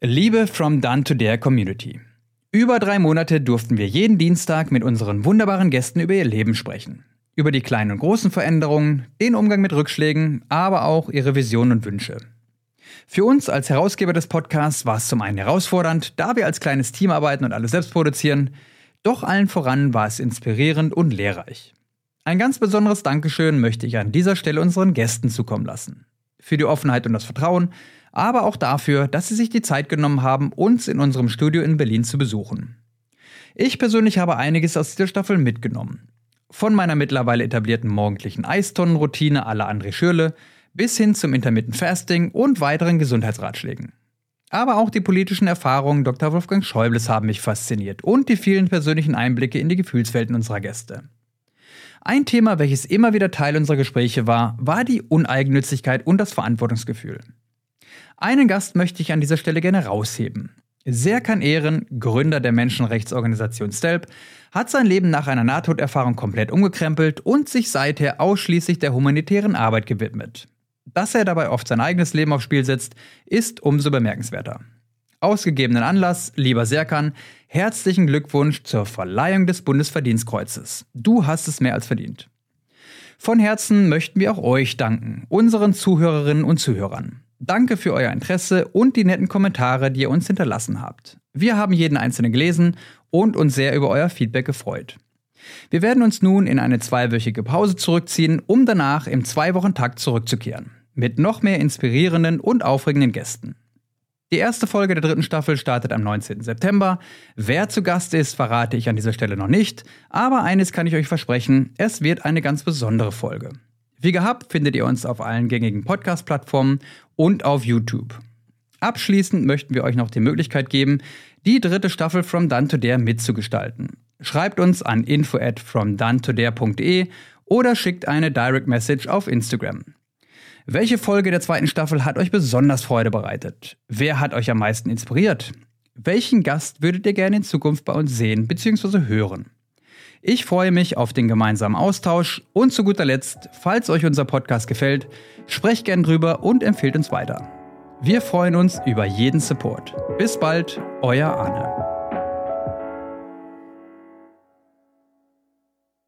Liebe from Done to Dare Community. Über drei Monate durften wir jeden Dienstag mit unseren wunderbaren Gästen über ihr Leben sprechen. Über die kleinen und großen Veränderungen, den Umgang mit Rückschlägen, aber auch ihre Visionen und Wünsche. Für uns als Herausgeber des Podcasts war es zum einen herausfordernd, da wir als kleines Team arbeiten und alles selbst produzieren, doch allen voran war es inspirierend und lehrreich. Ein ganz besonderes Dankeschön möchte ich an dieser Stelle unseren Gästen zukommen lassen. Für die Offenheit und das Vertrauen, aber auch dafür, dass Sie sich die Zeit genommen haben, uns in unserem Studio in Berlin zu besuchen. Ich persönlich habe einiges aus dieser Staffel mitgenommen. Von meiner mittlerweile etablierten morgendlichen Eistonnenroutine à la André Schürle bis hin zum Intermittent Fasting und weiteren Gesundheitsratschlägen. Aber auch die politischen Erfahrungen Dr. Wolfgang Schäubles haben mich fasziniert und die vielen persönlichen Einblicke in die Gefühlswelten unserer Gäste. Ein Thema, welches immer wieder Teil unserer Gespräche war, war die Uneigennützigkeit und das Verantwortungsgefühl. Einen Gast möchte ich an dieser Stelle gerne rausheben. Serkan Ehren, Gründer der Menschenrechtsorganisation STELP, hat sein Leben nach einer Nahtoderfahrung komplett umgekrempelt und sich seither ausschließlich der humanitären Arbeit gewidmet. Dass er dabei oft sein eigenes Leben aufs Spiel setzt, ist umso bemerkenswerter. Ausgegebenen Anlass, lieber Serkan, herzlichen Glückwunsch zur Verleihung des Bundesverdienstkreuzes. Du hast es mehr als verdient. Von Herzen möchten wir auch euch danken, unseren Zuhörerinnen und Zuhörern. Danke für euer Interesse und die netten Kommentare, die ihr uns hinterlassen habt. Wir haben jeden einzelnen gelesen und uns sehr über euer Feedback gefreut. Wir werden uns nun in eine zweiwöchige Pause zurückziehen, um danach im Zwei-Wochen-Takt zurückzukehren. Mit noch mehr inspirierenden und aufregenden Gästen. Die erste Folge der dritten Staffel startet am 19. September. Wer zu Gast ist, verrate ich an dieser Stelle noch nicht. Aber eines kann ich euch versprechen, es wird eine ganz besondere Folge. Wie gehabt findet ihr uns auf allen gängigen Podcast-Plattformen und auf YouTube. Abschließend möchten wir euch noch die Möglichkeit geben, die dritte Staffel From Done to Dare mitzugestalten. Schreibt uns an info at fromdonetodare.de oder schickt eine Direct Message auf Instagram. Welche Folge der zweiten Staffel hat euch besonders Freude bereitet? Wer hat euch am meisten inspiriert? Welchen Gast würdet ihr gerne in Zukunft bei uns sehen bzw. hören? Ich freue mich auf den gemeinsamen Austausch und zu guter Letzt, falls euch unser Podcast gefällt, sprecht gern drüber und empfehlt uns weiter. Wir freuen uns über jeden Support. Bis bald, euer Arne.